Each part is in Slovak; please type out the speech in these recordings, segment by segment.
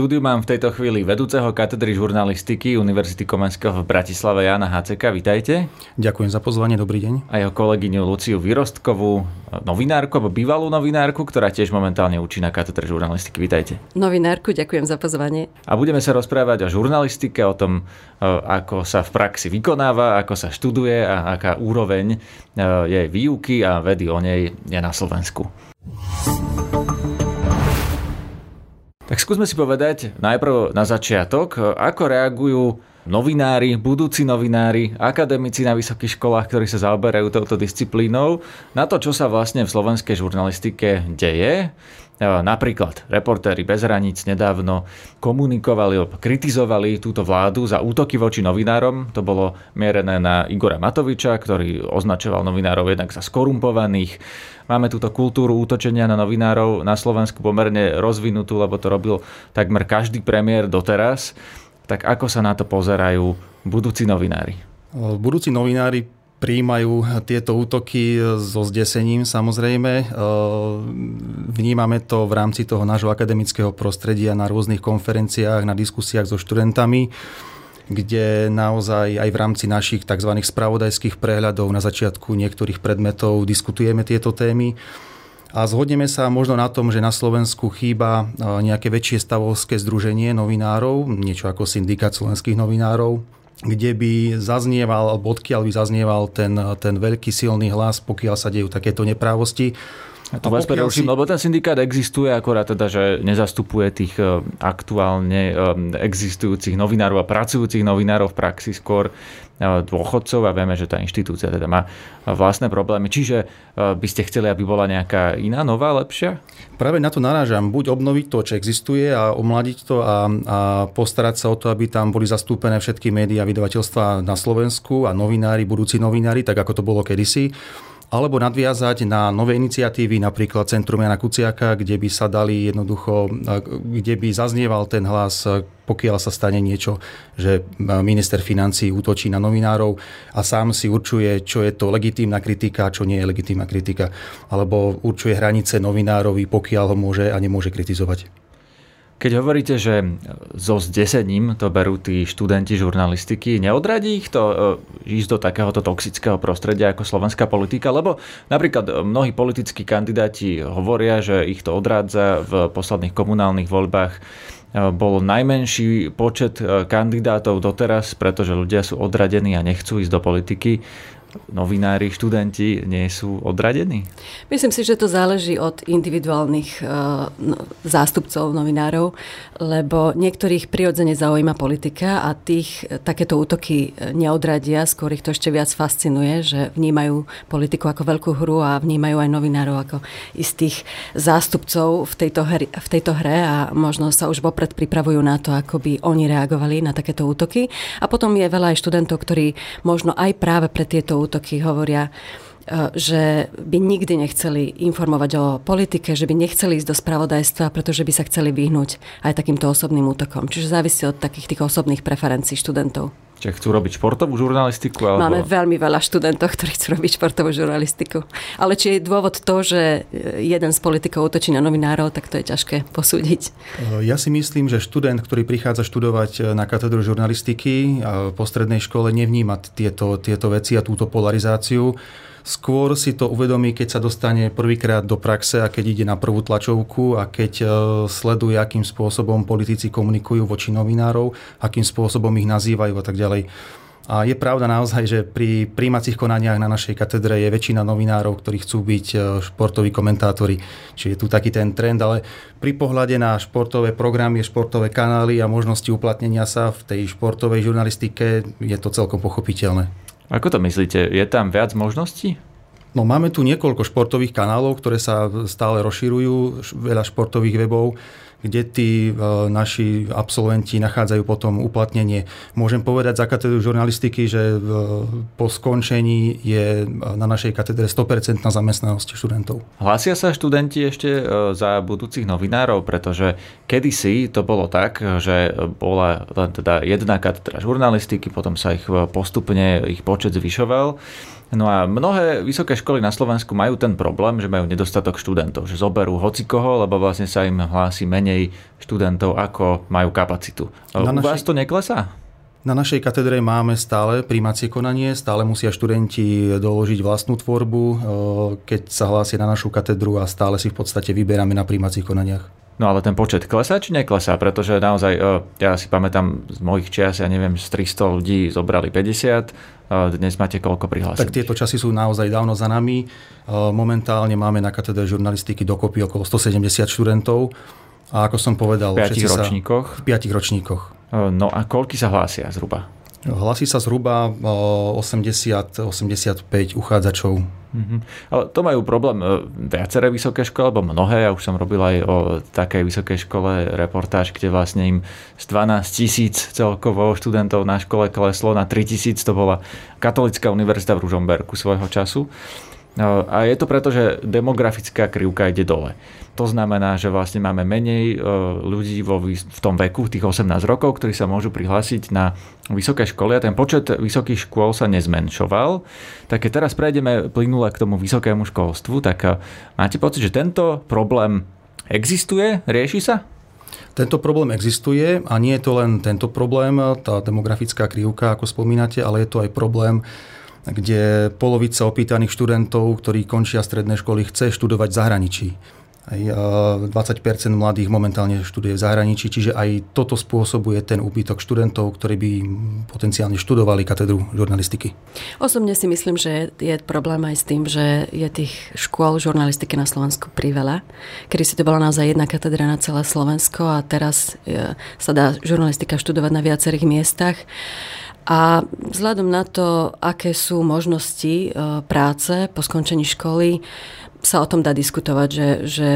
štúdiu mám v tejto chvíli vedúceho katedry žurnalistiky Univerzity Komenského v Bratislave Jana Haceka. Vítajte. Ďakujem za pozvanie, dobrý deň. A jeho kolegyňu Luciu Vyrostkovú, novinárku, alebo bývalú novinárku, ktorá tiež momentálne učí na katedre žurnalistiky. Vítajte. Novinárku, ďakujem za pozvanie. A budeme sa rozprávať o žurnalistike, o tom, e, ako sa v praxi vykonáva, ako sa študuje a aká úroveň e, jej výuky a vedy o nej je na Slovensku. Tak skúsme si povedať najprv na začiatok, ako reagujú novinári, budúci novinári, akademici na vysokých školách, ktorí sa zaoberajú touto disciplínou, na to, čo sa vlastne v slovenskej žurnalistike deje. Napríklad reportéri bez hraníc nedávno komunikovali, kritizovali túto vládu za útoky voči novinárom. To bolo mierené na Igora Matoviča, ktorý označoval novinárov jednak za skorumpovaných, Máme túto kultúru útočenia na novinárov na Slovensku pomerne rozvinutú, lebo to robil takmer každý premiér doteraz. Tak ako sa na to pozerajú budúci novinári? Budúci novinári príjmajú tieto útoky so zdesením samozrejme. Vnímame to v rámci toho nášho akademického prostredia na rôznych konferenciách, na diskusiách so študentami kde naozaj aj v rámci našich tzv. spravodajských prehľadov na začiatku niektorých predmetov diskutujeme tieto témy. A zhodneme sa možno na tom, že na Slovensku chýba e, nejaké väčšie stavovské združenie novinárov, niečo ako syndikát slovenských novinárov, kde by zaznieval, alebo odkiaľ by zaznieval ten, ten veľký silný hlas, pokiaľ sa dejú takéto neprávosti. To vás preruším, si... lebo ten syndikát existuje, akorát teda, že nezastupuje tých e, aktuálne e, existujúcich novinárov a pracujúcich novinárov v praxi skôr e, dôchodcov a vieme, že tá inštitúcia teda má vlastné problémy. Čiže by ste chceli, aby bola nejaká iná, nová, lepšia? Práve na to narážam. Buď obnoviť to, čo existuje a omladiť to a, a postarať sa o to, aby tam boli zastúpené všetky médiá vydavateľstva na Slovensku a novinári, budúci novinári, tak ako to bolo kedysi alebo nadviazať na nové iniciatívy, napríklad Centrum Jana Kuciaka, kde by sa dali jednoducho, kde by zaznieval ten hlas, pokiaľ sa stane niečo, že minister financí útočí na novinárov a sám si určuje, čo je to legitímna kritika, čo nie je legitímna kritika, alebo určuje hranice novinárovi, pokiaľ ho môže a nemôže kritizovať. Keď hovoríte, že so zdesením to berú tí študenti žurnalistiky, neodradí ich to e, ísť do takéhoto toxického prostredia ako slovenská politika? Lebo napríklad mnohí politickí kandidáti hovoria, že ich to odrádza v posledných komunálnych voľbách e, bol najmenší počet e, kandidátov doteraz, pretože ľudia sú odradení a nechcú ísť do politiky novinári, študenti nie sú odradení? Myslím si, že to záleží od individuálnych uh, zástupcov novinárov, lebo niektorých prirodzene zaujíma politika a tých takéto útoky neodradia, skôr ich to ešte viac fascinuje, že vnímajú politiku ako veľkú hru a vnímajú aj novinárov ako istých zástupcov v tejto, hre, v tejto hre a možno sa už vopred pripravujú na to, ako by oni reagovali na takéto útoky. A potom je veľa aj študentov, ktorí možno aj práve pre tieto útoky hovoria, e, že by nikdy nechceli informovať o politike, že by nechceli ísť do spravodajstva, pretože by sa chceli vyhnúť aj takýmto osobným útokom. Čiže závisí od takých tých osobných preferencií študentov. Čiže chcú robiť športovú žurnalistiku? Alebo... Máme veľmi veľa študentov, ktorí chcú robiť športovú žurnalistiku. Ale či je dôvod to, že jeden z politikov útočí na novinárov, tak to je ťažké posúdiť. Ja si myslím, že študent, ktorý prichádza študovať na katedru žurnalistiky po strednej škole, nevníma tieto, tieto veci a túto polarizáciu Skôr si to uvedomí, keď sa dostane prvýkrát do praxe a keď ide na prvú tlačovku a keď e, sleduje, akým spôsobom politici komunikujú voči novinárov, akým spôsobom ich nazývajú a tak ďalej. A je pravda naozaj, že pri príjmacích konaniach na našej katedre je väčšina novinárov, ktorí chcú byť e, športoví komentátori. Čiže je tu taký ten trend, ale pri pohľade na športové programy, športové kanály a možnosti uplatnenia sa v tej športovej žurnalistike je to celkom pochopiteľné. Ako to myslíte? Je tam viac možností? No, máme tu niekoľko športových kanálov, ktoré sa stále rozširujú, veľa športových webov kde tí e, naši absolventi nachádzajú potom uplatnenie. Môžem povedať za katedru žurnalistiky, že e, po skončení je na našej katedre 100% zamestnanosť študentov. Hlásia sa študenti ešte e, za budúcich novinárov, pretože kedysi to bolo tak, že bola len teda jedna katedra žurnalistiky, potom sa ich postupne ich počet zvyšoval No a mnohé vysoké školy na Slovensku majú ten problém, že majú nedostatok študentov, že zoberú hocikoho, lebo vlastne sa im hlási menej študentov, ako majú kapacitu. Na U našej... vás to neklesá? Na našej katedre máme stále príjmacie konanie, stále musia študenti doložiť vlastnú tvorbu, e, keď sa hlásia na našu katedru a stále si v podstate vyberáme na príjmacích konaniach. No ale ten počet klesá či neklesá? Pretože naozaj, e, ja si pamätám z mojich čias, ja neviem, z 300 ľudí zobrali 50, e, dnes máte koľko prihlásených? Tak tieto časy sú naozaj dávno za nami. E, momentálne máme na katedre žurnalistiky dokopy okolo 170 študentov. A ako som povedal... V 5 ročníkoch? Sa, v 5 ročníkoch. No a koľky sa hlásia zhruba? Hlasí sa zhruba 80-85 uchádzačov. Mm-hmm. Ale to majú problém e, viaceré vysoké školy, alebo mnohé. Ja už som robil aj o takej vysokej škole reportáž, kde vlastne im z 12 tisíc celkovo študentov na škole kleslo na 3 tisíc. To bola Katolická univerzita v Ružomberku svojho času. No, a je to preto, že demografická krivka ide dole. To znamená, že vlastne máme menej e, ľudí vo, v tom veku, tých 18 rokov, ktorí sa môžu prihlásiť na vysoké školy a ten počet vysokých škôl sa nezmenšoval. Tak keď teraz prejdeme plynule k tomu vysokému školstvu, tak e, máte pocit, že tento problém existuje, rieši sa? Tento problém existuje a nie je to len tento problém, tá demografická krivka, ako spomínate, ale je to aj problém kde polovica opýtaných študentov, ktorí končia stredné školy, chce študovať v zahraničí. Aj 20% mladých momentálne študuje v zahraničí, čiže aj toto spôsobuje ten úbytok študentov, ktorí by potenciálne študovali katedru žurnalistiky. Osobne si myslím, že je problém aj s tým, že je tých škôl žurnalistiky na Slovensku priveľa. Kedy si to bola naozaj jedna katedra na celé Slovensko a teraz e, sa dá žurnalistika študovať na viacerých miestach. A vzhľadom na to, aké sú možnosti e, práce po skončení školy, sa o tom dá diskutovať, že, že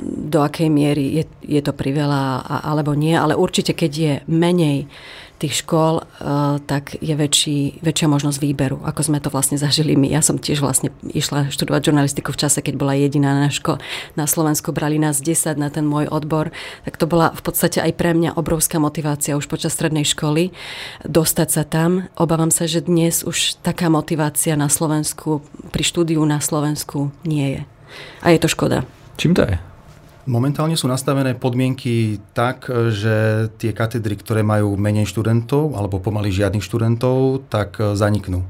do akej miery je, je to priveľa alebo nie, ale určite keď je menej tých škôl, eh, tak je väčší, väčšia možnosť výberu, ako sme to vlastne zažili my. Ja som tiež vlastne išla študovať žurnalistiku v čase, keď bola jediná na, ško- na Slovensku, brali nás 10 na ten môj odbor, tak to bola v podstate aj pre mňa obrovská motivácia už počas strednej školy dostať sa tam. Obávam sa, že dnes už taká motivácia na Slovensku, pri štúdiu na Slovensku nie je. A je to škoda. Čím to je? Momentálne sú nastavené podmienky tak, že tie katedry, ktoré majú menej študentov alebo pomaly žiadnych študentov, tak zaniknú.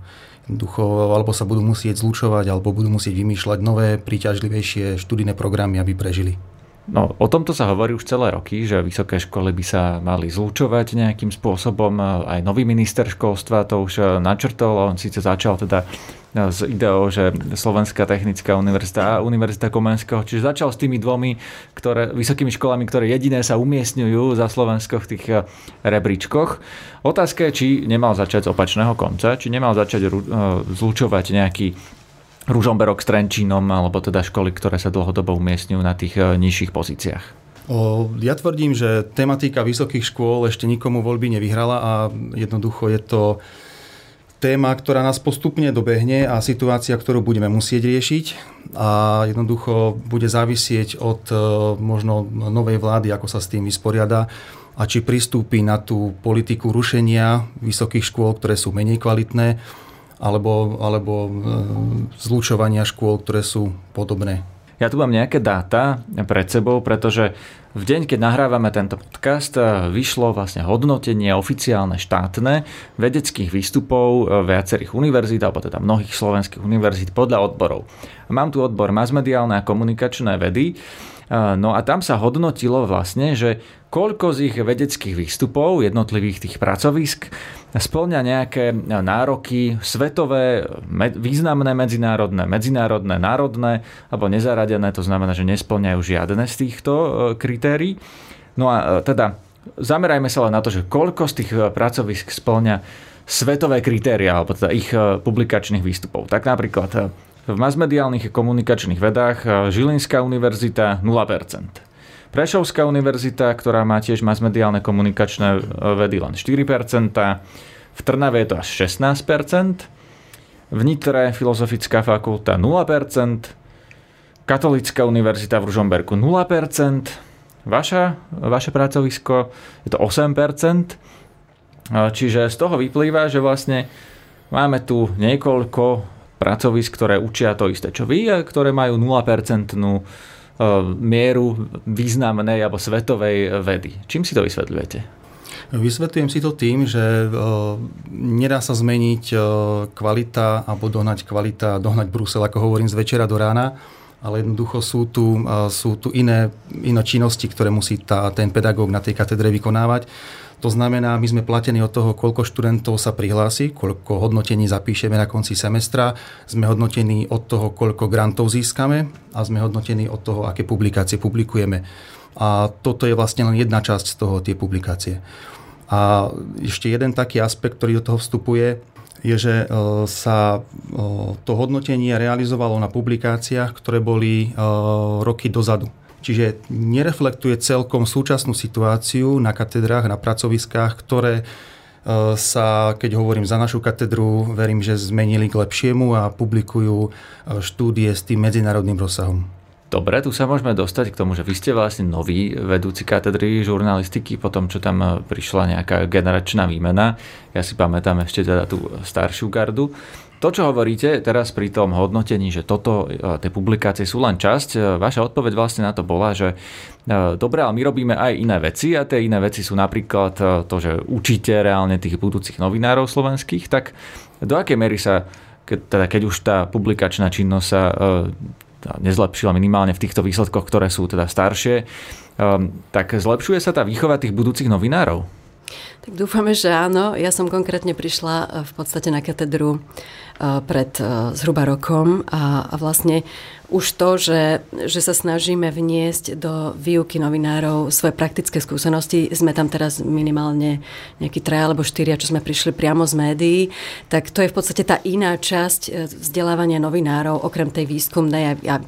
Jednoducho, alebo sa budú musieť zlučovať, alebo budú musieť vymýšľať nové, príťažlivejšie študijné programy, aby prežili. No, o tomto sa hovorí už celé roky, že vysoké školy by sa mali zlučovať nejakým spôsobom. Aj nový minister školstva to už načrtol. On síce začal teda s ideou, že Slovenská technická univerzita a Univerzita Komenského, čiže začal s tými dvomi ktoré, vysokými školami, ktoré jediné sa umiestňujú za Slovensko v tých eh, rebríčkoch. Otázka je, či nemal začať z opačného konca, či nemal začať eh, zlučovať nejaký Ružomberok s Trenčínom, alebo teda školy, ktoré sa dlhodobo umiestňujú na tých eh, nižších pozíciách. Ja tvrdím, že tematika vysokých škôl ešte nikomu voľby nevyhrala a jednoducho je to téma, ktorá nás postupne dobehne a situácia, ktorú budeme musieť riešiť a jednoducho bude závisieť od e, možno novej vlády, ako sa s tým vysporiada a či pristúpi na tú politiku rušenia vysokých škôl, ktoré sú menej kvalitné, alebo, alebo e, zlučovania škôl, ktoré sú podobné. Ja tu mám nejaké dáta pred sebou, pretože v deň, keď nahrávame tento podcast, eh, vyšlo vlastne hodnotenie oficiálne štátne vedeckých výstupov eh, viacerých univerzít, alebo teda mnohých slovenských univerzít podľa odborov. Mám tu odbor masmediálne a komunikačné vedy No a tam sa hodnotilo vlastne, že koľko z ich vedeckých výstupov jednotlivých tých pracovisk splňa nejaké nároky svetové, významné medzinárodné, medzinárodné, národné alebo nezaradené, to znamená, že nesplňajú žiadne z týchto e, kritérií. No a e, teda zamerajme sa len na to, že koľko z tých e, pracovisk splňa svetové kritéria, alebo teda ich publikačných výstupov. Tak napríklad v masmediálnych a komunikačných vedách e, Žilinská univerzita 0%. Prešovská univerzita, ktorá má tiež masmediálne komunikačné e, vedy len 4%, v Trnave je to až 16%, v Nitre Filozofická fakulta 0%, Katolická univerzita v Ružomberku 0%, Vaša, vaše pracovisko je to 8%, e, čiže z toho vyplýva, že vlastne máme tu niekoľko pracovisk, ktoré učia to isté, čo vy, a ktoré majú 0% mieru významnej alebo svetovej vedy. Čím si to vysvetľujete? Vysvetľujem si to tým, že nedá sa zmeniť kvalita alebo dohnať kvalita, dohnať Brusel, ako hovorím, z večera do rána ale jednoducho sú tu, sú tu iné, iné činnosti, ktoré musí tá, ten pedagóg na tej katedre vykonávať. To znamená, my sme platení od toho, koľko študentov sa prihlási, koľko hodnotení zapíšeme na konci semestra, sme hodnotení od toho, koľko grantov získame a sme hodnotení od toho, aké publikácie publikujeme. A toto je vlastne len jedna časť z toho, tie publikácie. A ešte jeden taký aspekt, ktorý do toho vstupuje, je, že e, sa e, to hodnotenie realizovalo na publikáciách, ktoré boli e, roky dozadu. Čiže nereflektuje celkom súčasnú situáciu na katedrách, na pracoviskách, ktoré sa, keď hovorím za našu katedru, verím, že zmenili k lepšiemu a publikujú štúdie s tým medzinárodným rozsahom. Dobre, tu sa môžeme dostať k tomu, že vy ste vlastne nový vedúci katedry žurnalistiky, po tom, čo tam e, prišla nejaká generačná výmena. Ja si pamätám ešte teda tú staršiu gardu. To, čo hovoríte teraz pri tom hodnotení, že toto, e, tie publikácie sú len časť, e, vaša odpoveď vlastne na to bola, že dobre, ale my robíme aj iné veci a tie iné veci sú napríklad to, že učíte reálne tých budúcich novinárov slovenských, tak do akej miery sa keď, teda keď už tá publikačná činnosť sa nezlepšila minimálne v týchto výsledkoch, ktoré sú teda staršie, tak zlepšuje sa tá výchova tých budúcich novinárov? Tak dúfame, že áno. Ja som konkrétne prišla v podstate na katedru pred eh, zhruba rokom. A, a vlastne už to, že, že sa snažíme vniesť do výuky novinárov svoje praktické skúsenosti, sme tam teraz minimálne nejaký traja alebo štyria, čo sme prišli priamo z médií, tak to je v podstate tá iná časť e, vzdelávania novinárov, okrem tej výskumnej a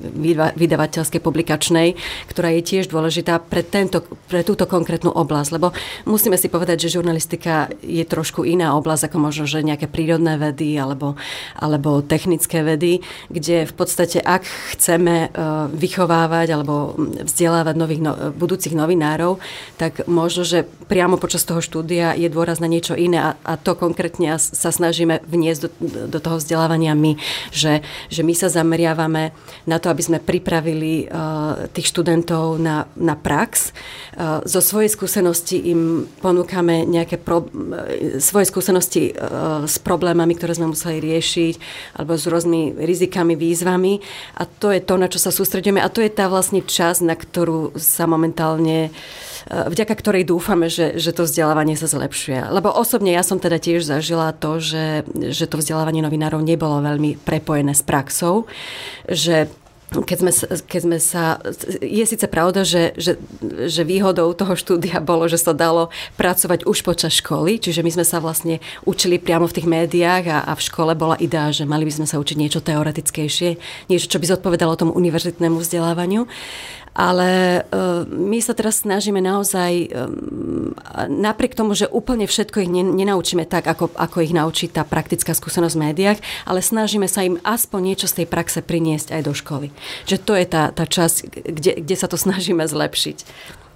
vydavateľskej publikačnej, ktorá je tiež dôležitá pre, tento, pre túto konkrétnu oblasť, lebo musíme si povedať, že žurnalistika je trošku iná oblasť, ako možno, že nejaké prírodné vedy alebo, alebo technické vedy, kde v podstate, ak chceme e, vychovávať alebo vzdelávať nových no, budúcich novinárov, tak možno, že priamo počas toho štúdia je dôraz na niečo iné a, a to konkrétne sa snažíme vniesť do, do toho vzdelávania my, že, že my sa zameriavame na to, aby sme pripravili uh, tých študentov na, na prax. Uh, zo svojej skúsenosti im ponúkame nejaké pro, svoje skúsenosti uh, s problémami, ktoré sme museli riešiť alebo s rôznymi rizikami, výzvami a to je to, na čo sa sústredíme a to je tá vlastne časť, na ktorú sa momentálne eh, vďaka ktorej dúfame, že, že to vzdelávanie sa zlepšuje. Lebo osobne ja som teda tiež zažila to, že, že to vzdelávanie novinárov nebolo veľmi prepojené s praxou, že keď sme, keď sme sa... Je síce pravda, že, že, že výhodou toho štúdia bolo, že sa dalo pracovať už počas školy, čiže my sme sa vlastne učili priamo v tých médiách a, a v škole bola idea, že mali by sme sa učiť niečo teoretickejšie, niečo, čo by zodpovedalo tomu univerzitnému vzdelávaniu. Ale e, my sa teraz snažíme naozaj, e, napriek tomu, že úplne všetko ich nenaučíme tak, ako, ako ich naučí tá praktická skúsenosť v médiách, ale snažíme sa im aspoň niečo z tej praxe priniesť aj do školy. Že to je tá, tá časť, kde, kde sa to snažíme zlepšiť.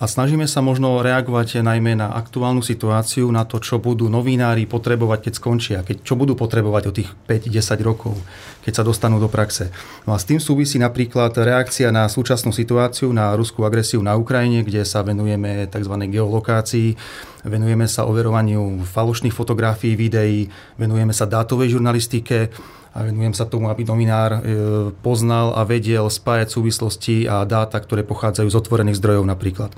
A snažíme sa možno reagovať najmä na aktuálnu situáciu, na to, čo budú novinári potrebovať, keď skončia, keď, čo budú potrebovať o tých 5-10 rokov, keď sa dostanú do praxe. No a s tým súvisí napríklad reakcia na súčasnú situáciu, na ruskú agresiu na Ukrajine, kde sa venujeme tzv. geolokácii, venujeme sa overovaniu falošných fotografií, videí, venujeme sa dátovej žurnalistike, a venujem sa tomu, aby novinár e, poznal a vedel spájať súvislosti a dáta, ktoré pochádzajú z otvorených zdrojov napríklad,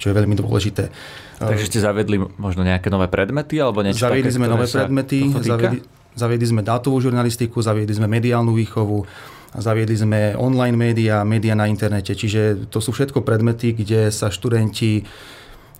čo je veľmi dôležité. Takže ste zavedli možno nejaké nové predmety alebo niečo Zaviedli také, sme nové predmety, zaviedli, zaviedli sme dátovú žurnalistiku, zaviedli sme mediálnu výchovu, zaviedli sme online média, média na internete, čiže to sú všetko predmety, kde sa študenti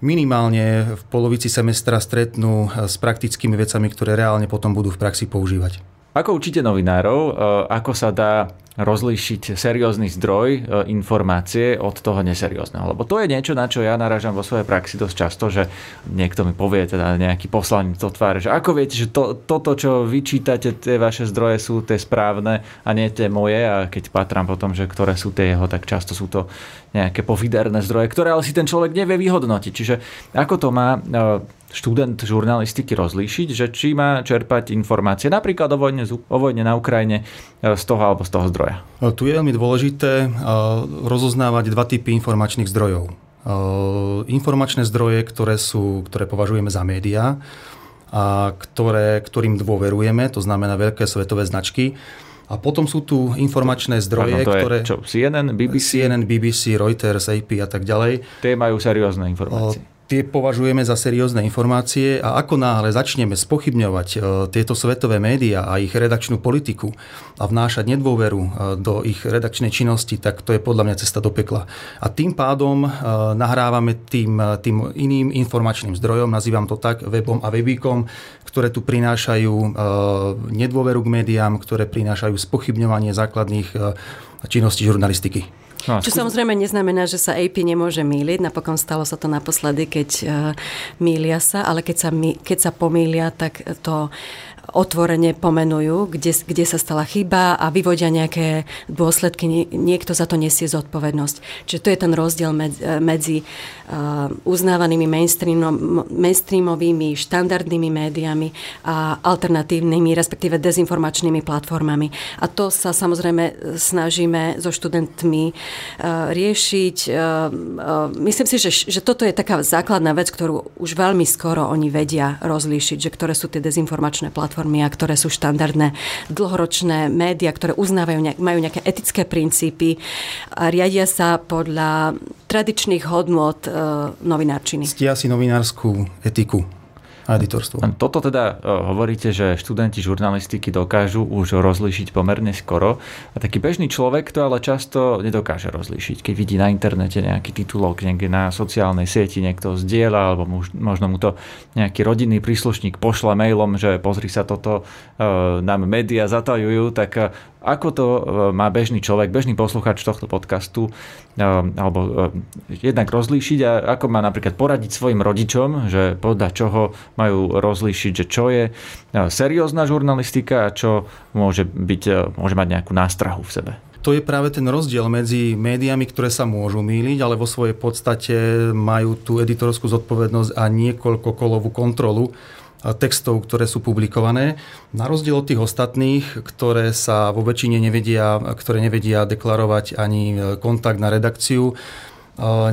minimálne v polovici semestra stretnú s praktickými vecami, ktoré reálne potom budú v praxi používať. Ako učíte novinárov, e, ako sa dá rozlíšiť seriózny zdroj e, informácie od toho neseriózneho. Lebo to je niečo, na čo ja narážam vo svojej praxi dosť často, že niekto mi povie, teda nejaký poslanec to tváre, že ako viete, že to, toto, čo vyčítate, tie vaše zdroje sú tie správne a nie tie moje a keď patrám potom, že ktoré sú tie jeho, tak často sú to nejaké pofiderné zdroje, ktoré ale si ten človek nevie vyhodnotiť. Čiže ako to má e, študent žurnalistiky rozlíšiť, že či má čerpať informácie napríklad o vojne, o vojne na Ukrajine z toho alebo z toho zdroja? Tu je veľmi dôležité rozoznávať dva typy informačných zdrojov. Informačné zdroje, ktoré, sú, ktoré považujeme za médiá, a ktoré, ktorým dôverujeme, to znamená veľké svetové značky. A potom sú tu informačné zdroje, Pardon, ktoré... čo, CNN, BBC? CNN, BBC, Reuters, AP a tak ďalej. Tie majú seriózne informácie tie považujeme za seriózne informácie a ako náhle začneme spochybňovať e, tieto svetové médiá a ich redakčnú politiku a vnášať nedôveru e, do ich redakčnej činnosti, tak to je podľa mňa cesta do pekla. A tým pádom e, nahrávame tým, tým iným informačným zdrojom, nazývam to tak, webom a webíkom, ktoré tu prinášajú nedôveru k médiám, ktoré prinášajú spochybňovanie základných činností žurnalistiky. No, Čo skús... samozrejme neznamená, že sa AP nemôže míliť. Napokon stalo sa to naposledy, keď uh, mília sa, ale keď sa, keď sa pomília, tak to otvorene pomenujú, kde, kde sa stala chyba a vyvodia nejaké dôsledky. Niekto za to nesie zodpovednosť. Čiže to je ten rozdiel medzi, medzi uh, uznávanými mainstreamovými, štandardnými médiami a alternatívnymi, respektíve dezinformačnými platformami. A to sa samozrejme snažíme so študentmi riešiť. Myslím si, že, že toto je taká základná vec, ktorú už veľmi skoro oni vedia rozlíšiť, že ktoré sú tie dezinformačné platformy platformy a ktoré sú štandardné dlhoročné médiá, ktoré uznávajú, majú nejaké etické princípy a riadia sa podľa tradičných hodnôt e, novinárčiny. Stia si novinárskú etiku editorstvo. Toto teda e, hovoríte, že študenti žurnalistiky dokážu už rozlíšiť pomerne skoro. A taký bežný človek to ale často nedokáže rozlíšiť. Keď vidí na internete nejaký titulok, niekde na sociálnej sieti niekto zdieľa, alebo možno mu to nejaký rodinný príslušník pošle mailom, že pozri sa toto, e, nám médiá zatajujú, tak e, ako to e, má bežný človek, bežný posluchač tohto podcastu, e, alebo e, jednak rozlíšiť a ako má napríklad poradiť svojim rodičom, že podľa čoho majú rozlíšiť, že čo je seriózna žurnalistika a čo môže, byť, môže mať nejakú nástrahu v sebe? To je práve ten rozdiel medzi médiami, ktoré sa môžu míliť, ale vo svojej podstate majú tú editorskú zodpovednosť a niekoľko kolovú kontrolu textov, ktoré sú publikované. Na rozdiel od tých ostatných, ktoré sa vo väčšine nevedia, ktoré nevedia deklarovať ani e, kontakt na redakciu, e,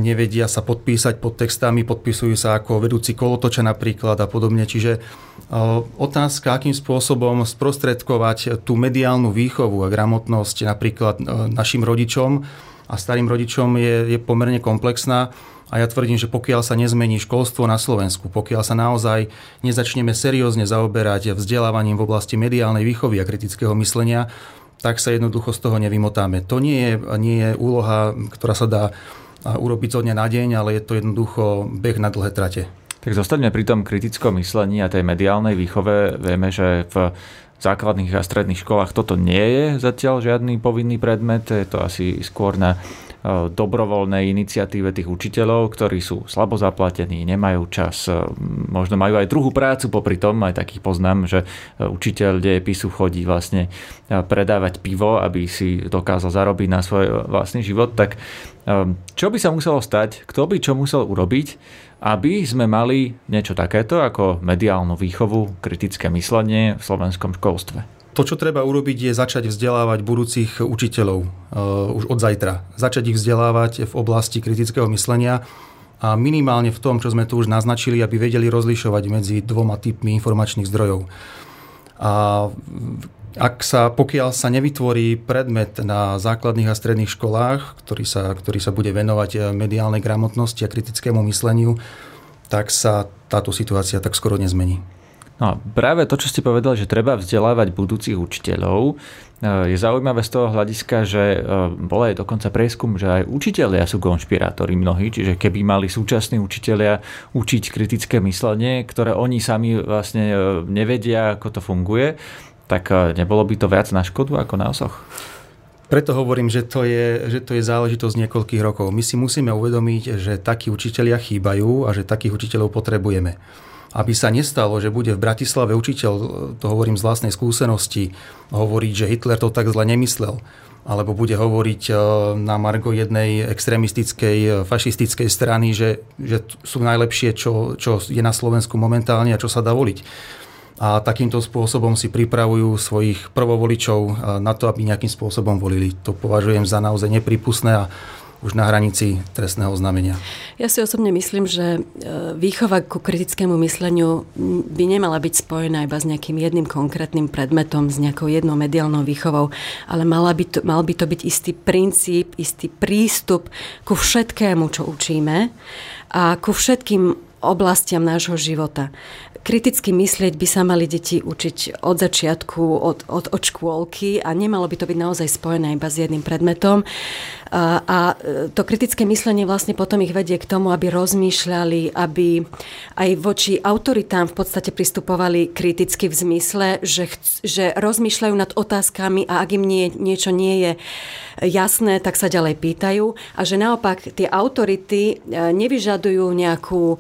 nevedia sa podpísať pod textami, podpisujú sa ako vedúci kolotoča napríklad a podobne. Čiže e, otázka, akým spôsobom sprostredkovať tú mediálnu výchovu a gramotnosť napríklad našim rodičom a starým rodičom je, je pomerne komplexná. A ja tvrdím, že pokiaľ sa nezmení školstvo na Slovensku, pokiaľ sa naozaj nezačneme seriózne zaoberať vzdelávaním v oblasti mediálnej výchovy a kritického myslenia, tak sa jednoducho z toho nevymotáme. To nie je, nie je úloha, ktorá sa dá urobiť zo dňa na deň, ale je to jednoducho beh na dlhé trate. Tak zostaňme pri tom kritickom myslení a tej mediálnej výchove. Vieme, že v základných a stredných školách toto nie je zatiaľ žiadny povinný predmet. Je to asi skôr na E, dobrovoľnej iniciatíve tých učiteľov, ktorí sú slabo zaplatení, nemajú čas, e, možno majú aj druhú prácu popri tom, aj takých poznám, že e, učiteľ dejepisu chodí vlastne predávať pivo, aby si dokázal zarobiť na svoj vlastný život, tak čo by sa muselo stať, kto by čo musel urobiť, aby sme mali niečo takéto ako mediálnu výchovu, kritické myslenie v slovenskom školstve? To, čo treba urobiť, je začať vzdelávať budúcich učiteľov uh, už od zajtra. Začať ich vzdelávať v oblasti kritického myslenia a minimálne v tom, čo sme tu už naznačili, aby vedeli rozlišovať medzi dvoma typmi informačných zdrojov. A ak sa, pokiaľ sa nevytvorí predmet na základných a stredných školách, ktorý sa, ktorý sa bude venovať eh, mediálnej gramotnosti a kritickému mysleniu, tak sa táto situácia tak skoro nezmení. No práve to, čo ste povedali, že treba vzdelávať budúcich učiteľov, eh, je zaujímavé z toho hľadiska, že eh, bol aj dokonca prieskum, že aj učiteľia sú konšpirátori mnohí, čiže keby mali súčasní učiteľia učiť kritické myslenie, ktoré oni sami vlastne nevedia, ako to funguje, tak nebolo by to viac na škodu ako na osoch? Preto hovorím, že to, je, že to je záležitosť niekoľkých rokov. My si musíme uvedomiť, že takí učiteľia chýbajú a že takých učiteľov potrebujeme aby sa nestalo, že bude v Bratislave učiteľ, to hovorím z vlastnej skúsenosti, hovoriť, že Hitler to tak zle nemyslel. alebo bude hovoriť e, na margo jednej extrémistickej e, fašistickej strany, že, že sú najlepšie, čo, čo je na Slovensku momentálne a čo sa dá voliť. A takýmto spôsobom si pripravujú svojich prvovoličov na to, aby nejakým spôsobom volili. To považujem za naozaj nepripustné a už na hranici trestného znamenia. Ja si osobne myslím, že e, výchova ku kritickému mysleniu by nemala byť spojená iba s nejakým jedným konkrétnym predmetom, s nejakou jednou mediálnou výchovou, ale mala by to, mal by to byť istý princíp, istý prístup ku všetkému, čo učíme a ku všetkým oblastiam nášho života kriticky myslieť by sa mali deti učiť od začiatku, od, od, od škôlky a nemalo by to byť naozaj spojené iba s jedným predmetom. A, a to kritické myslenie vlastne potom ich vedie k tomu, aby rozmýšľali, aby aj voči autoritám v podstate pristupovali kriticky v zmysle, že, chc- že rozmýšľajú nad otázkami a ak im nie, niečo nie je jasné, tak sa ďalej pýtajú a že naopak tie autority e, nevyžadujú nejakú, e,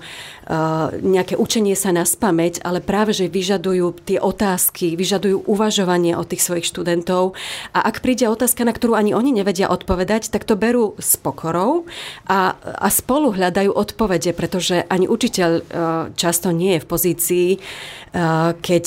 nejaké učenie sa na spameť, ale práve, že vyžadujú tie otázky, vyžadujú uvažovanie od tých svojich študentov. A ak príde otázka, na ktorú ani oni nevedia odpovedať, tak to berú s pokorou a, a spolu hľadajú odpovede, pretože ani učiteľ e, často nie je v pozícii, e, keď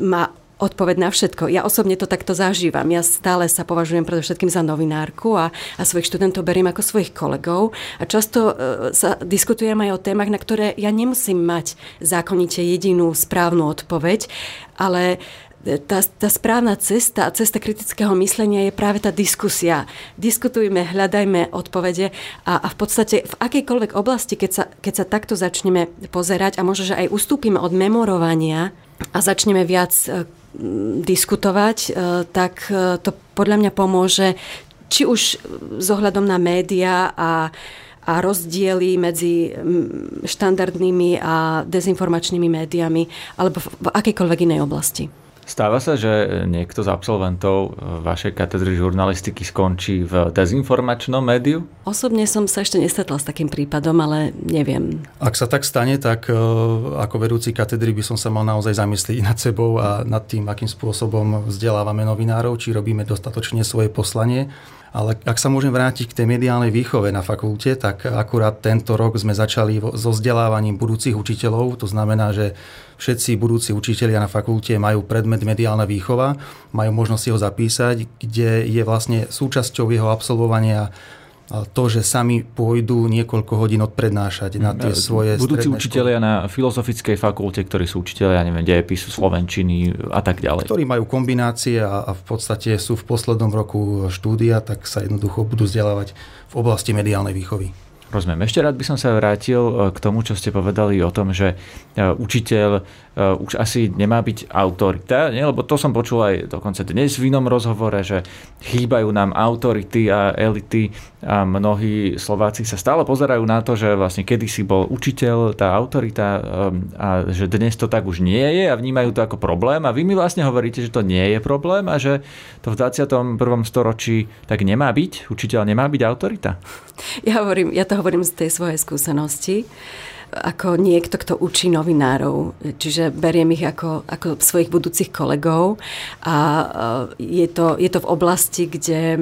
má odpoveď na všetko. Ja osobne to takto zažívam. Ja stále sa považujem predovšetkým za novinárku a, a svojich študentov beriem ako svojich kolegov a často e, sa diskutujem aj o témach, na ktoré ja nemusím mať zákonite jedinú správnu odpoveď, ale tá, tá správna cesta, cesta kritického myslenia je práve tá diskusia. Diskutujme, hľadajme odpovede a, a v podstate v akejkoľvek oblasti, keď sa, keď sa takto začneme pozerať a možno, že aj ustúpime od memorovania a začneme viac e, diskutovať, e, tak e, to podľa mňa pomôže či už s ohľadom na médiá a a rozdiely medzi štandardnými a dezinformačnými médiami alebo v akejkoľvek inej oblasti. Stáva sa, že niekto z absolventov vašej katedry žurnalistiky skončí v dezinformačnom médiu? Osobne som sa ešte nestretla s takým prípadom, ale neviem. Ak sa tak stane, tak e, ako vedúci katedry by som sa mal naozaj zamyslieť nad sebou a nad tým, akým spôsobom vzdelávame novinárov, či robíme dostatočne svoje poslanie. Ale ak sa môžem vrátiť k tej mediálnej výchove na fakulte, tak akurát tento rok sme začali so vzdelávaním budúcich učiteľov. To znamená, že všetci budúci učitelia na fakulte majú predmet mediálna výchova, majú možnosť ho zapísať, kde je vlastne súčasťou jeho absolvovania to, že sami pôjdu niekoľko hodín odprednášať na tie svoje Budúci učitelia školy. na filozofickej fakulte, ktorí sú učitelia, ja neviem, dejepisu, slovenčiny a tak ďalej. Ktorí majú kombinácie a, a v podstate sú v poslednom roku štúdia, tak sa jednoducho budú vzdelávať v oblasti mediálnej výchovy. Rozumiem. Ešte rád by som sa vrátil e, k tomu, čo ste povedali o tom, že e, učiteľ e, už asi nemá byť autorita, nie? lebo to som počul aj dokonca dnes v inom rozhovore, že chýbajú nám autority a elity a mnohí Slováci sa stále pozerajú na to, že vlastne kedysi bol učiteľ, tá autorita a že dnes to tak už nie je a vnímajú to ako problém a vy mi vlastne hovoríte, že to nie je problém a že to v 21. storočí tak nemá byť, učiteľ nemá byť autorita. Ja hovorím, ja to hovorím z tej svojej skúsenosti ako niekto, kto učí novinárov. Čiže beriem ich ako, ako svojich budúcich kolegov a je to, je to v oblasti, kde e,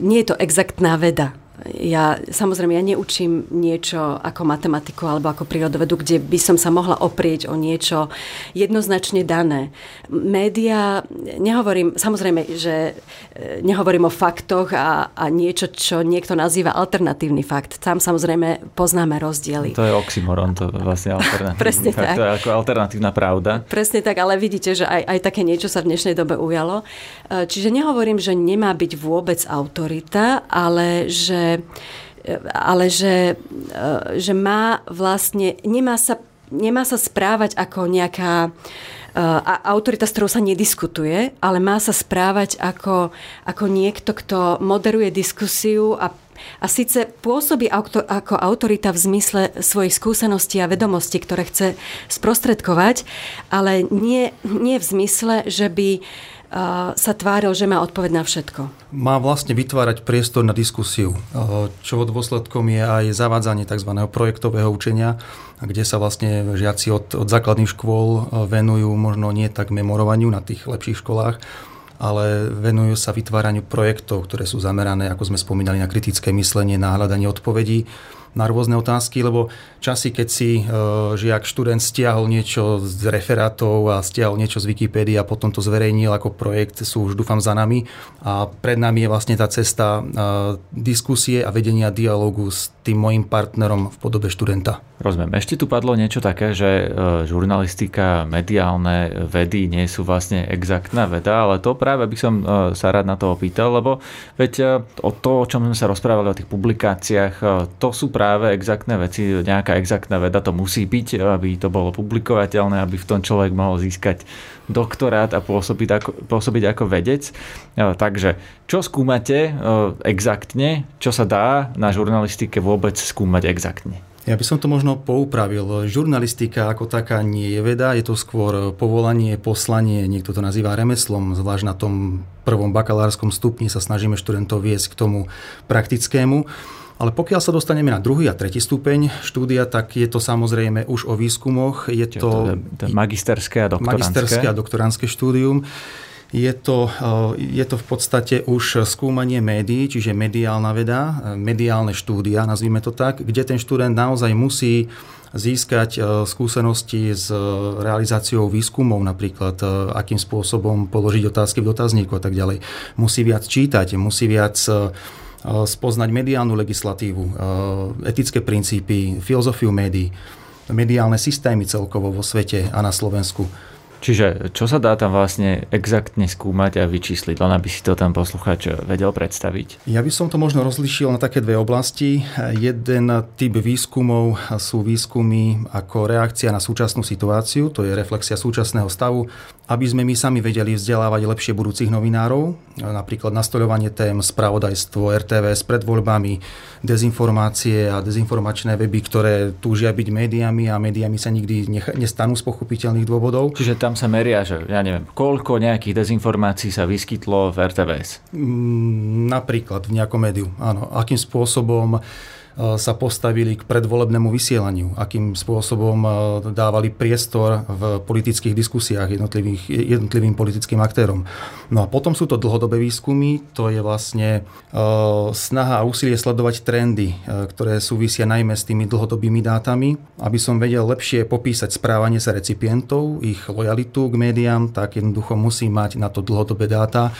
nie je to exaktná veda ja samozrejme ja neučím niečo ako matematiku alebo ako prírodovedu, kde by som sa mohla oprieť o niečo jednoznačne dané. Média, nehovorím, samozrejme, že e, nehovorím o faktoch a, a niečo, čo niekto nazýva alternatívny fakt. Tam samozrejme poznáme rozdiely. To je oxymoron, to je vlastne alternatívny Presne fakt. Tak. To je ako alternatívna pravda. Presne tak, ale vidíte, že aj, aj také niečo sa v dnešnej dobe ujalo. E, čiže nehovorím, že nemá byť vôbec autorita, ale že ale že, že má vlastne, nemá sa, nemá sa správať ako nejaká a autorita, s ktorou sa nediskutuje, ale má sa správať ako, ako niekto, kto moderuje diskusiu a a síce pôsobí ako autorita v zmysle svojich skúseností a vedomostí, ktoré chce sprostredkovať, ale nie, nie v zmysle, že by sa tváril, že má odpoveď na všetko. Má vlastne vytvárať priestor na diskusiu, čo dôsledkom je aj zavádzanie tzv. projektového učenia, kde sa vlastne žiaci od, od základných škôl venujú možno nie tak memorovaniu na tých lepších školách, ale venujú sa vytváraniu projektov, ktoré sú zamerané, ako sme spomínali, na kritické myslenie, na hľadanie odpovedí na rôzne otázky, lebo časy, keď si e, žiak, študent stiahol niečo z referátov a stiahol niečo z Wikipédie a potom to zverejnil ako projekt, sú už dúfam za nami a pred nami je vlastne tá cesta e, diskusie a vedenia dialogu s tým mojim partnerom v podobe študenta. Rozumiem. Ešte tu padlo niečo také, že e, žurnalistika, mediálne vedy nie sú vlastne exaktná veda, ale to práve by som sa rád na to opýtal, lebo veď o to, o čom sme sa rozprávali, o tých publikáciách, to sú práve exaktné veci, nejaká exaktná veda to musí byť, aby to bolo publikovateľné, aby v tom človek mohol získať doktorát a pôsobiť ako, pôsobiť ako vedec. Takže čo skúmate exaktne, čo sa dá na žurnalistike vôbec skúmať exaktne? Ja by som to možno poupravil. Žurnalistika ako taká nie je veda, je to skôr povolanie, poslanie, niekto to nazýva remeslom, zvlášť na tom prvom bakalárskom stupni sa snažíme študentov viesť k tomu praktickému. Ale pokiaľ sa dostaneme na druhý a tretí stupeň štúdia, tak je to samozrejme už o výskumoch. Je to, to, to magisterské a doktoránske. Magisterské a doktoránske štúdium. Je to, eh, je to v podstate už skúmanie médií, čiže mediálna veda, mediálne štúdia, nazvime to tak, kde ten študent naozaj musí získať eh, skúsenosti s realizáciou výskumov, napríklad eh, akým spôsobom položiť otázky v dotazníku a tak ďalej. Musí viac čítať, musí viac spoznať mediálnu legislatívu, etické princípy, filozofiu médií, mediálne systémy celkovo vo svete a na Slovensku. Čiže čo sa dá tam vlastne exaktne skúmať a vyčísliť, len aby si to tam posluchač vedel predstaviť? Ja by som to možno rozlišil na také dve oblasti. Jeden typ výskumov sú výskumy ako reakcia na súčasnú situáciu, to je reflexia súčasného stavu, aby sme my sami vedeli vzdelávať lepšie budúcich novinárov, napríklad nastoľovanie tém, spravodajstvo, RTVS pred voľbami, dezinformácie a dezinformačné weby, ktoré túžia byť médiami a médiami sa nikdy nestanú z pochopiteľných dôvodov. Čiže tam sa meria, že ja neviem, koľko nejakých dezinformácií sa vyskytlo v RTVS? Mm, napríklad v nejakom médiu, áno. Akým spôsobom sa postavili k predvolebnému vysielaniu, akým spôsobom e, dávali priestor v politických diskusiách jednotlivým politickým aktérom. No a potom sú to dlhodobé výskumy, to je vlastne e, snaha a úsilie sledovať trendy, ktoré súvisia najmä s tými dlhodobými dátami, aby som vedel lepšie popísať správanie sa recipientov, ich lojalitu k médiám, tak jednoducho musím mať na to dlhodobé dáta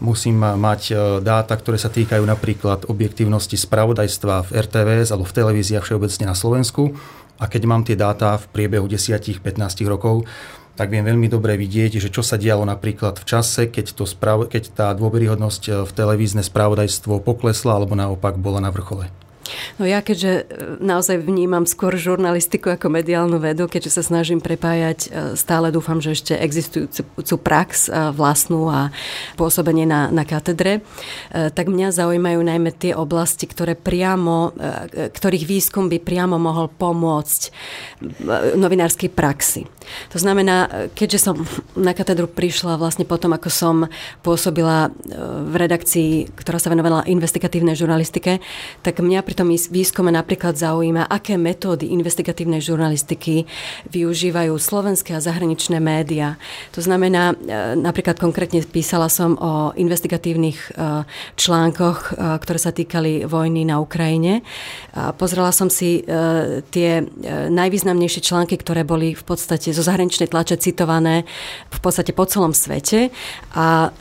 musím mať e, dáta, ktoré sa týkajú napríklad objektívnosti spravodajstva v RTVS alebo v televíziách všeobecne na Slovensku. A keď mám tie dáta v priebehu 10-15 rokov, tak viem veľmi dobre vidieť, že čo sa dialo napríklad v čase, keď, to sprav- keď tá dôveryhodnosť e, v televízne spravodajstvo poklesla alebo naopak bola na vrchole. No ja keďže e, naozaj vnímam skôr žurnalistiku ako mediálnu vedu, keďže sa snažím prepájať, e, stále dúfam, že ešte existujúcu prax e, vlastnú a pôsobenie na, na katedre, tak mňa zaujímajú najmä tie oblasti, ktoré priamo, ktorých výskum by priamo mohol pomôcť novinárskej praxi. To znamená, keďže som na katedru prišla vlastne potom, ako som pôsobila v redakcii, ktorá sa venovala investigatívnej žurnalistike, tak mňa pri tom výskume napríklad zaujíma, aké metódy investigatívnej žurnalistiky využívajú slovenské a zahraničné médiá. To znamená, e, napríklad konkrétne písala som o investigatívnych e, článkoch, e, ktoré sa týkali vojny na Ukrajine. Pozrela som si tie najvýznamnejšie články, ktoré boli v podstate zo zahraničnej tlače citované v podstate po celom svete a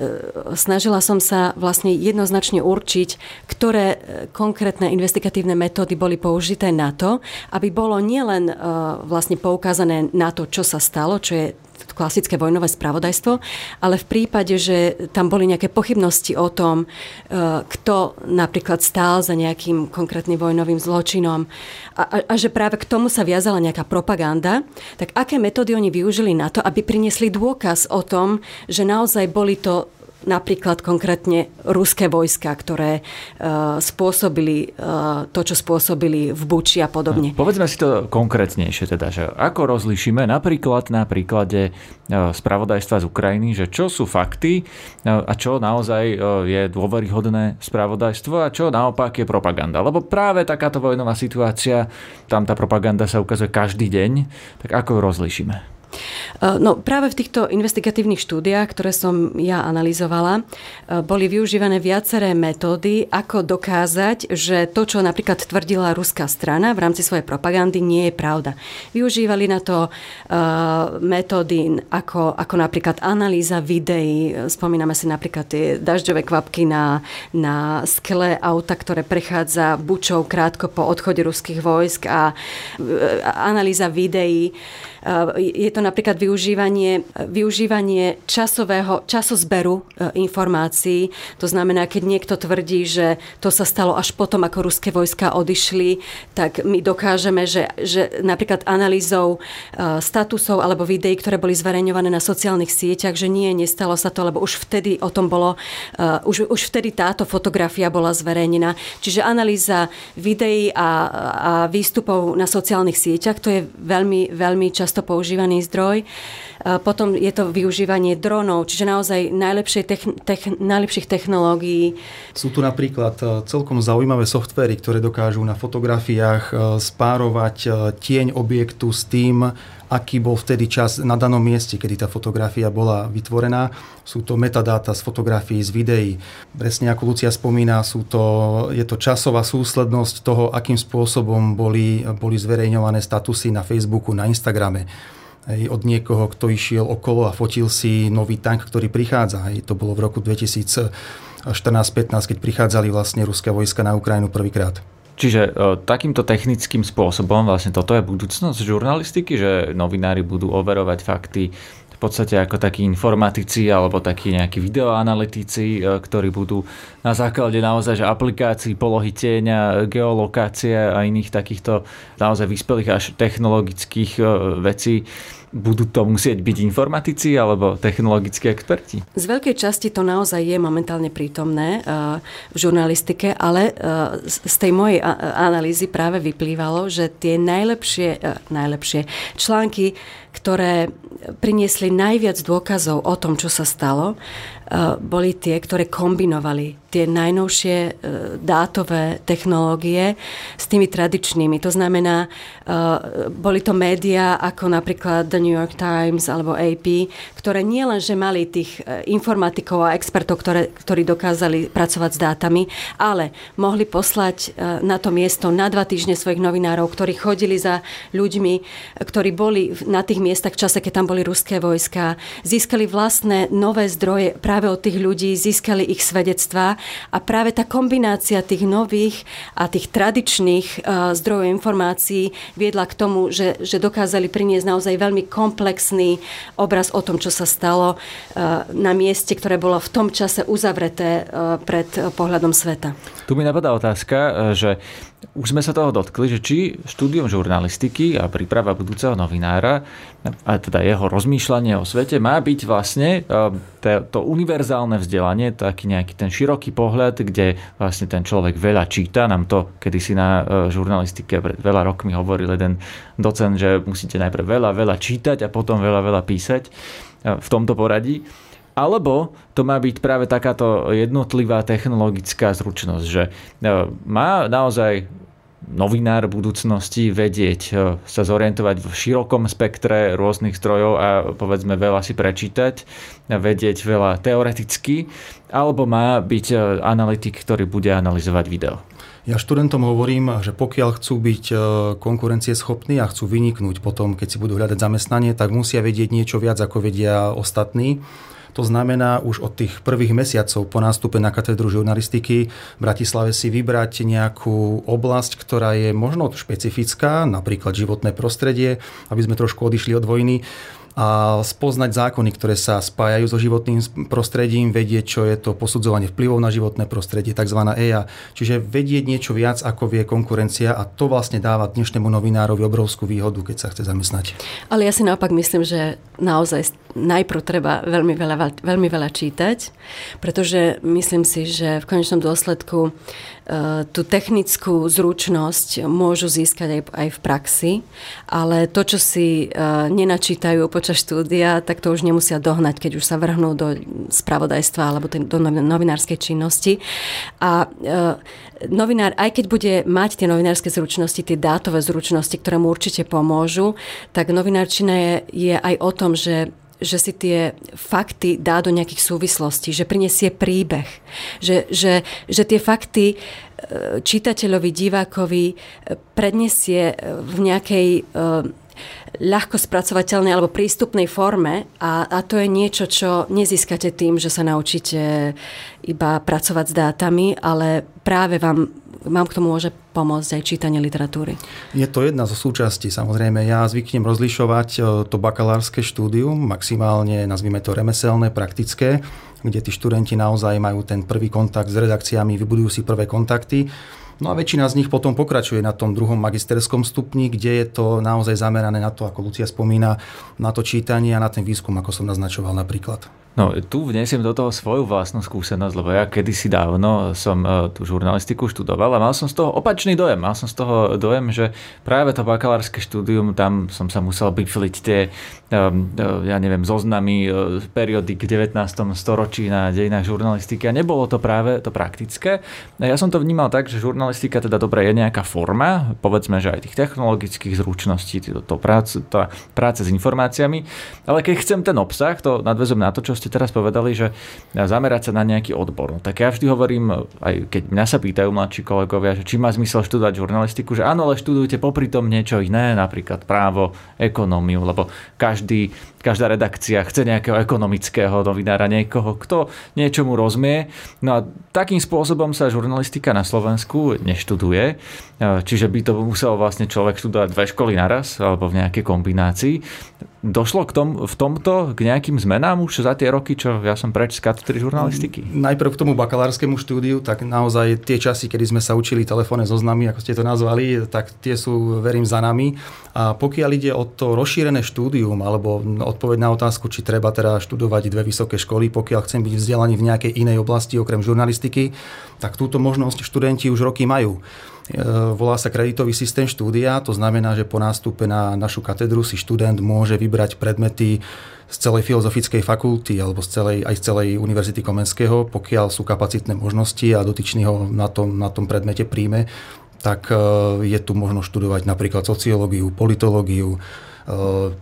snažila som sa vlastne jednoznačne určiť, ktoré konkrétne investigatívne investigatívne metódy boli použité na to, aby bolo nielen uh, vlastne poukázané na to, čo sa stalo, čo je klasické vojnové spravodajstvo, ale v prípade, že tam boli nejaké pochybnosti o tom, uh, kto napríklad stál za nejakým konkrétnym vojnovým zločinom a, a, a že práve k tomu sa viazala nejaká propaganda, tak aké metódy oni využili na to, aby priniesli dôkaz o tom, že naozaj boli to napríklad konkrétne ruské vojska, ktoré uh, spôsobili uh, to, čo spôsobili v Buči a podobne. No, povedzme si to konkrétnejšie teda, že ako rozlišíme napríklad na príklade uh, spravodajstva z Ukrajiny, že čo sú fakty uh, a čo naozaj uh, je dôveryhodné spravodajstvo a čo naopak je propaganda. Lebo práve takáto vojnová situácia, tam tá propaganda sa ukazuje každý deň, tak ako ju rozlišíme? No práve v týchto investigatívnych štúdiách, ktoré som ja analyzovala, boli využívané viaceré metódy, ako dokázať, že to, čo napríklad tvrdila ruská strana v rámci svojej propagandy, nie je pravda. Využívali na to metódy ako, ako napríklad analýza videí. Spomíname si napríklad tie dažďové kvapky na, na skle auta, ktoré prechádza bučou krátko po odchode ruských vojsk a analýza videí je to napríklad využívanie, využívanie časového, časozberu eh, informácií. To znamená, keď niekto tvrdí, že to sa stalo až potom, ako ruské vojska odišli, tak my dokážeme, že, že napríklad analýzou eh, statusov alebo videí, ktoré boli zverejňované na sociálnych sieťach, že nie, nestalo sa to, lebo už vtedy o tom bolo, už, už vtedy táto fotografia bola zverejnená. Čiže analýza videí a, a výstupov na sociálnych sieťach, to je veľmi, veľmi často často používaný zdroj. Potom je to využívanie dronov, čiže naozaj techn- techn- najlepších technológií. Sú tu napríklad e, celkom zaujímavé softvery, ktoré dokážu na fotografiách e, spárovať e, tieň objektu s tým, aký bol vtedy čas na danom mieste, kedy tá fotografia bola vytvorená. Sú to metadáta z fotografií, z videí. Presne ako Lucia spomína, sú to, je to časová súslednosť toho, akým spôsobom boli, boli zverejňované statusy na Facebooku, na Instagrame od niekoho, kto išiel okolo a fotil si nový tank, ktorý prichádza. Hej, to bolo v roku 2014-15, keď prichádzali vlastne ruské vojska na Ukrajinu prvýkrát. Čiže e, takýmto technickým spôsobom vlastne toto je budúcnosť žurnalistiky, že novinári budú overovať fakty v podstate ako takí informatici alebo takí nejakí videoanalytici, e, ktorí budú na základe naozaj že aplikácií, polohy tieňa, geolokácie a iných takýchto naozaj vyspelých až technologických e, vecí budú to musieť byť informatici alebo technologickí experti? Z veľkej časti to naozaj je momentálne prítomné uh, v žurnalistike, ale uh, z tej mojej analýzy práve vyplývalo, že tie najlepšie, uh, najlepšie články, ktoré priniesli najviac dôkazov o tom, čo sa stalo, boli tie, ktoré kombinovali tie najnovšie e, dátové technológie s tými tradičnými. To znamená, e, boli to médiá ako napríklad The New York Times alebo AP, ktoré nielenže mali tých e, informatikov a expertov, ktoré, ktorí dokázali pracovať s dátami, ale mohli poslať na to miesto na dva týždne svojich novinárov, ktorí chodili za ľuďmi, ktorí boli na tých miestach v čase, keď tam boli ruské vojska, získali vlastné nové zdroje práve od tých ľudí, získali ich svedectvá a práve tá kombinácia tých nových a tých tradičných uh, zdrojov informácií viedla k tomu, že, že dokázali priniesť naozaj veľmi komplexný obraz o tom, čo sa stalo uh, na mieste, ktoré bolo v tom čase uzavreté uh, pred pohľadom sveta. Tu mi napadá otázka, že už sme sa toho dotkli, že či štúdium žurnalistiky a príprava budúceho novinára a teda jeho rozmýšľanie o svete má byť vlastne to univerzálne vzdelanie, taký nejaký ten široký pohľad, kde vlastne ten človek veľa číta. Nám to kedysi na e, žurnalistike pred veľa rokmi hovoril jeden docent, že musíte najprv veľa, veľa čítať a potom veľa, veľa písať e, v tomto poradí. Alebo to má byť práve takáto jednotlivá technologická zručnosť, že e, má naozaj novinár budúcnosti vedieť sa zorientovať v širokom spektre rôznych strojov a povedzme veľa si prečítať, vedieť veľa teoreticky, alebo má byť e, analytik, ktorý bude analyzovať video? Ja študentom hovorím, že pokiaľ chcú byť e, konkurencieschopní a chcú vyniknúť potom, keď si budú hľadať zamestnanie, tak musia vedieť niečo viac, ako vedia ostatní. To znamená už od tých prvých mesiacov po nástupe na katedru žurnalistiky v Bratislave si vybrať nejakú oblasť, ktorá je možno špecifická, napríklad životné prostredie, aby sme trošku odišli od vojny a spoznať zákony, ktoré sa spájajú so životným prostredím, vedieť, čo je to posudzovanie vplyvov na životné prostredie, tzv. EIA. Čiže vedieť niečo viac, ako vie konkurencia a to vlastne dáva dnešnému novinárovi obrovskú výhodu, keď sa chce zamestnať. Ale ja si naopak myslím, že naozaj najprv treba veľmi veľa, veľmi veľa čítať, pretože myslím si, že v konečnom dôsledku tú technickú zručnosť môžu získať aj, aj v praxi, ale to, čo si uh, nenačítajú po počas štúdia, tak to už nemusia dohnať, keď už sa vrhnú do spravodajstva alebo do novinárskej činnosti. A e, novinár, aj keď bude mať tie novinárske zručnosti, tie dátové zručnosti, ktoré mu určite pomôžu, tak novinárčina je, je aj o tom, že že si tie fakty dá do nejakých súvislostí, že prinesie príbeh, že, že, že tie fakty e, čitateľovi, divákovi e, predniesie v nejakej e, ľahko spracovateľnej alebo prístupnej forme a, a to je niečo, čo nezískate tým, že sa naučíte iba pracovať s dátami, ale práve vám vám k tomu môže pomôcť aj čítanie literatúry? Je to jedna zo súčastí. Samozrejme, ja zvyknem rozlišovať e, to bakalárske štúdium, maximálne nazvime to remeselné, praktické, kde tí študenti naozaj majú ten prvý kontakt s redakciami, vybudujú si prvé kontakty. No a väčšina z nich potom pokračuje na tom druhom magisterskom stupni, kde je to naozaj zamerané na to, ako Lucia spomína, na to čítanie a na ten výskum, ako som naznačoval napríklad. No, tu vnesiem do toho svoju vlastnú skúsenosť, lebo ja kedysi dávno som uh, tú žurnalistiku študoval a mal som z toho opačný dojem. Mal som z toho dojem, že práve to bakalárske štúdium, tam som sa musel bifliť tie, uh, ja neviem, zoznamy uh, periodik v 19. storočí na dejinách žurnalistiky a nebolo to práve to praktické. Ja som to vnímal tak, že žurnalistika teda dobre je nejaká forma, povedzme, že aj tých technologických zručností, to, to práce, tá práce s informáciami, ale keď chcem ten obsah, to nadvezujem na to, čo ste ste teraz povedali, že zamerať sa na nejaký odbor. No, tak ja vždy hovorím, aj keď mňa sa pýtajú mladší kolegovia, že či má zmysel študovať žurnalistiku, že áno, ale študujte popri tom niečo iné, napríklad právo, ekonómiu, lebo každý, každá redakcia chce nejakého ekonomického novinára, niekoho, kto niečomu rozmie. No a takým spôsobom sa žurnalistika na Slovensku neštuduje, čiže by to musel vlastne človek študovať dve školy naraz alebo v nejakej kombinácii. Došlo k tom, v tomto k nejakým zmenám už za tie roky, čo ja som preč z katedry žurnalistiky? Najprv k tomu bakalárskému štúdiu, tak naozaj tie časy, kedy sme sa učili telefónne zoznamy, ako ste to nazvali, tak tie sú, verím, za nami. A pokiaľ ide o to rozšírené štúdium, alebo odpoveď na otázku, či treba teda študovať dve vysoké školy, pokiaľ chcem byť vzdelaný v nejakej inej oblasti okrem žurnalistiky, tak túto možnosť študenti už roky majú. E, volá sa kreditový systém štúdia, to znamená, že po nástupe na našu katedru si študent môže vybrať predmety z celej filozofickej fakulty alebo z celej, aj z celej Univerzity Komenského, pokiaľ sú kapacitné možnosti a dotyčný ho na tom, na tom predmete príjme, tak e, je tu možno študovať napríklad sociológiu, politológiu, e,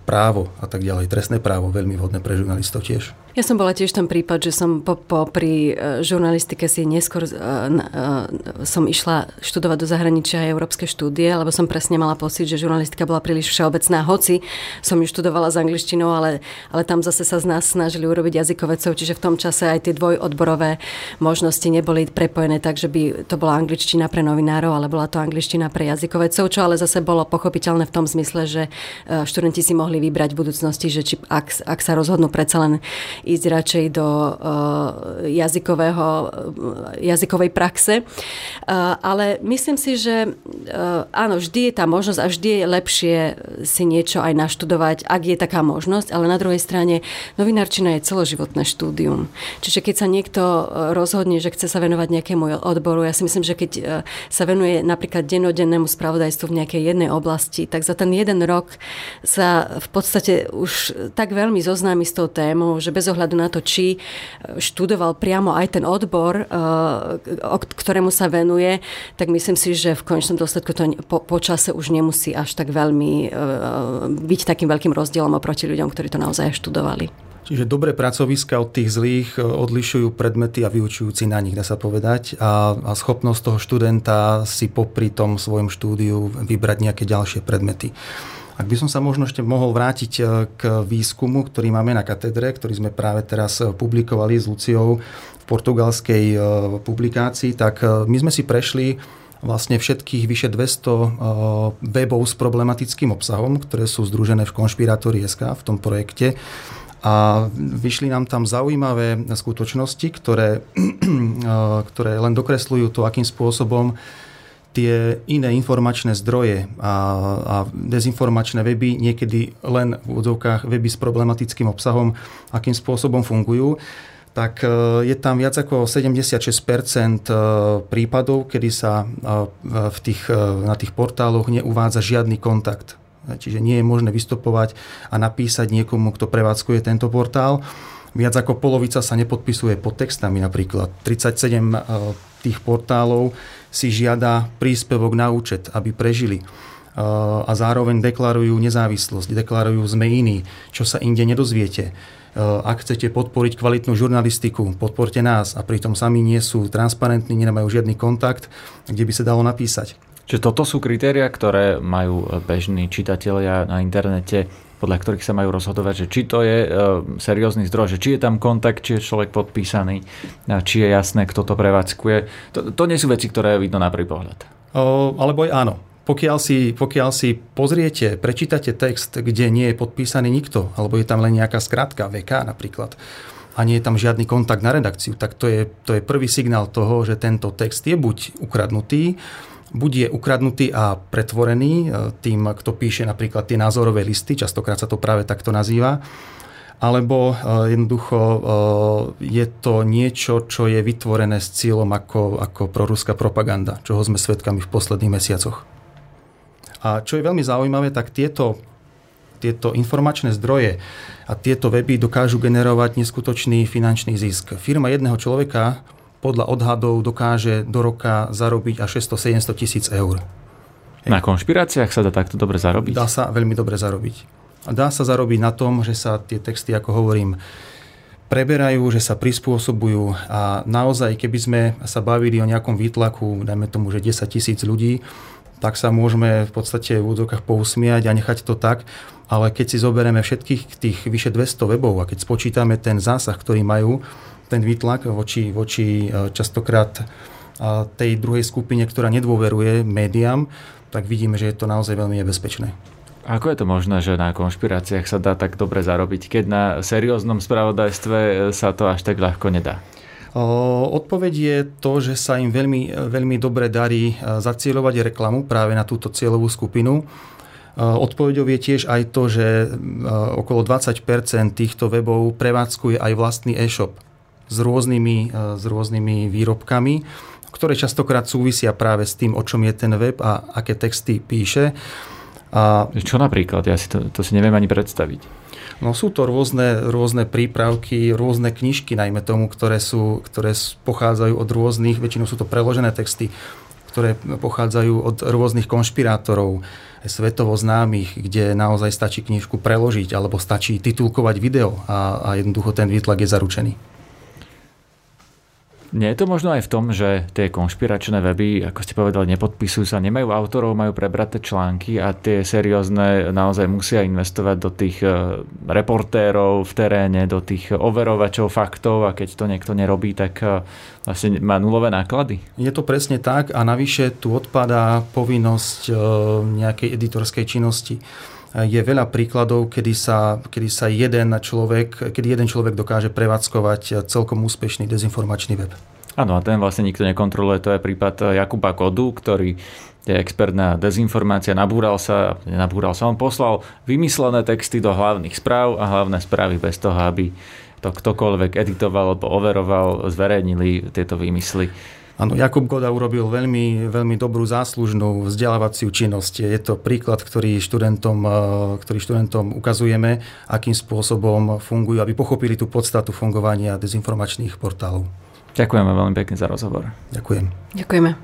právo a tak ďalej. Trestné právo, veľmi vhodné pre žurnalistov tiež. Ja som bola tiež ten prípad, že som po, po, pri e, žurnalistike si neskôr uh, uh, som išla študovať do zahraničia aj európske štúdie, lebo som presne mala pocit, že žurnalistika bola príliš všeobecná, hoci som ju študovala s angličtinou, ale, ale tam zase sa z nás snažili urobiť jazykovecov, čiže v tom čase aj tie dvojodborové možnosti neboli prepojené tak, že by to bola angličtina pre novinárov, ale bola to angličtina pre jazykovecov, čo ale zase bolo pochopiteľné v tom zmysle, že študenti si mohli vybrať v budúcnosti, že či, ak, ak sa rozhodnú predsa len ísť radšej do uh, jazykového, jazykovej praxe. Uh, ale myslím si, že áno, vždy je tá možnosť a vždy je lepšie si niečo aj naštudovať, ak je taká možnosť, ale na druhej strane novinárčina je celoživotné štúdium. Čiže keď sa niekto rozhodne, že chce sa venovať nejakému odboru, ja si myslím, že keď sa venuje napríklad denodennému spravodajstvu v nejakej jednej oblasti, tak za ten jeden rok sa v podstate už tak veľmi zoznámi s tou témou, že bez ohľadu na to, či e, študoval priamo aj ten odbor, e, ktorému sa venuje, tak myslím si, že v konečnom dôsledku to po, po už nemusí až tak veľmi e, byť takým veľkým rozdielom oproti ľuďom, ktorí to naozaj študovali. Čiže dobré pracoviska od tých zlých odlišujú predmety a vyučujúci na nich, dá sa povedať. A, a schopnosť toho študenta si popri tom svojom štúdiu vybrať nejaké ďalšie predmety. Ak by som sa možno ešte mohol vrátiť e, k výskumu, ktorý máme na katedre, ktorý sme práve teraz e, publikovali s Luciou v portugalskej e, publikácii, tak my sme si prešli vlastne všetkých vyše 200 webov s problematickým obsahom, ktoré sú združené v SK v tom projekte. A vyšli nám tam zaujímavé skutočnosti, ktoré, ktoré len dokresľujú to, akým spôsobom tie iné informačné zdroje a, a dezinformačné weby, niekedy len v úvodzovkách weby s problematickým obsahom, akým spôsobom fungujú, tak e, je tam viac ako 76 e, prípadov, kedy sa e, v tých, na tých portáloch neuvádza žiadny kontakt čiže nie je možné vystupovať a napísať niekomu, kto prevádzkuje tento portál. Viac ako polovica sa nepodpisuje pod textami napríklad. 37 e, tých portálov si žiada príspevok na účet, aby prežili a zároveň deklarujú nezávislosť, deklarujú sme iní, čo sa inde nedozviete. Ak chcete podporiť kvalitnú žurnalistiku, podporte nás a pritom sami nie sú transparentní, nemajú žiadny kontakt, kde by sa dalo napísať. Čiže toto sú kritéria, ktoré majú bežní čitatelia na internete podľa ktorých sa majú rozhodovať, že či to je e, seriózny zdroj, že či je tam kontakt, či je človek podpísaný, či je jasné, kto to prevádzkuje. To, to nie sú veci, ktoré vidno na prvý pohľad. O, alebo aj áno. Pokiaľ si, pokiaľ si pozriete, prečítate text, kde nie je podpísaný nikto, alebo je tam len nejaká skratka, VK napríklad, a nie je tam žiadny kontakt na redakciu, tak to je, to je prvý signál toho, že tento text je buď ukradnutý, buď je ukradnutý a pretvorený e, tým, kto píše napríklad tie názorové listy, častokrát sa to práve takto nazýva, alebo e, jednoducho e, je to niečo, čo je vytvorené s cieľom ako, ako proruská propaganda, čoho sme svedkami v posledných mesiacoch. A čo je veľmi zaujímavé, tak tieto, tieto informačné zdroje a tieto weby dokážu generovať neskutočný finančný zisk. Firma jedného človeka podľa odhadov dokáže do roka zarobiť až 600-700 tisíc eur. Na konšpiráciách sa dá takto dobre zarobiť? Dá sa veľmi dobre zarobiť. Dá sa zarobiť na tom, že sa tie texty, ako hovorím, preberajú, že sa prispôsobujú a naozaj, keby sme sa bavili o nejakom výtlaku, dajme tomu, že 10 tisíc ľudí, tak sa môžeme v podstate v údokách pousmiať a nechať to tak. Ale keď si zoberieme všetkých tých vyše 200 webov a keď spočítame ten zásah, ktorý majú, ten výtlak voči, voči e, častokrát e, tej druhej skupine, ktorá nedôveruje médiám, tak vidíme, že je to naozaj veľmi nebezpečné. Ako je to možné, že na konšpiráciách sa dá tak dobre zarobiť, keď na serióznom spravodajstve e, sa to až tak ľahko nedá? Odpoveď je to, že sa im veľmi, veľmi dobre darí zacielovať reklamu práve na túto cieľovú skupinu. Odpovedou je tiež aj to, že okolo 20% týchto webov prevádzkuje aj vlastný e-shop s rôznymi, e, s rôznymi výrobkami, ktoré častokrát súvisia práve s tým, o čom je ten web a aké texty píše. A, Čo napríklad? Ja si to, to si neviem ani predstaviť. No sú to rôzne, rôzne prípravky, rôzne knižky, najmä tomu, ktoré, sú, ktoré pochádzajú od rôznych, väčšinou sú to preložené texty, ktoré pochádzajú od rôznych konšpirátorov, svetovo známych, kde naozaj stačí knižku preložiť alebo stačí titulkovať video a, a jednoducho ten výtlak je zaručený. Nie je to možno aj v tom, že tie konšpiračné weby, ako ste povedali, nepodpisujú sa, nemajú autorov, majú prebraté články a tie seriózne naozaj musia investovať do tých e, reportérov v teréne, do tých overovačov faktov a keď to niekto nerobí, tak e, vlastne má nulové náklady. Je to presne tak a navyše tu odpadá povinnosť e, nejakej editorskej činnosti je veľa príkladov, kedy sa, kedy sa jeden človek, kedy jeden človek dokáže prevádzkovať celkom úspešný dezinformačný web. Áno, a ten vlastne nikto nekontroluje. To je prípad Jakuba Kodu, ktorý je expert na dezinformácia, nabúral sa, nabúral sa, on poslal vymyslené texty do hlavných správ a hlavné správy bez toho, aby to ktokoľvek editoval alebo overoval, zverejnili tieto výmysly. Áno, Jakub Goda urobil veľmi, veľmi dobrú záslužnú vzdelávaciu činnosť. Je to príklad, ktorý študentom, eh, ktorý študentom ukazujeme, akým spôsobom fungujú, aby pochopili tú podstatu fungovania dezinformačných portálov. Ďakujeme veľmi pekne za rozhovor. Ďakujem. Ďakujeme.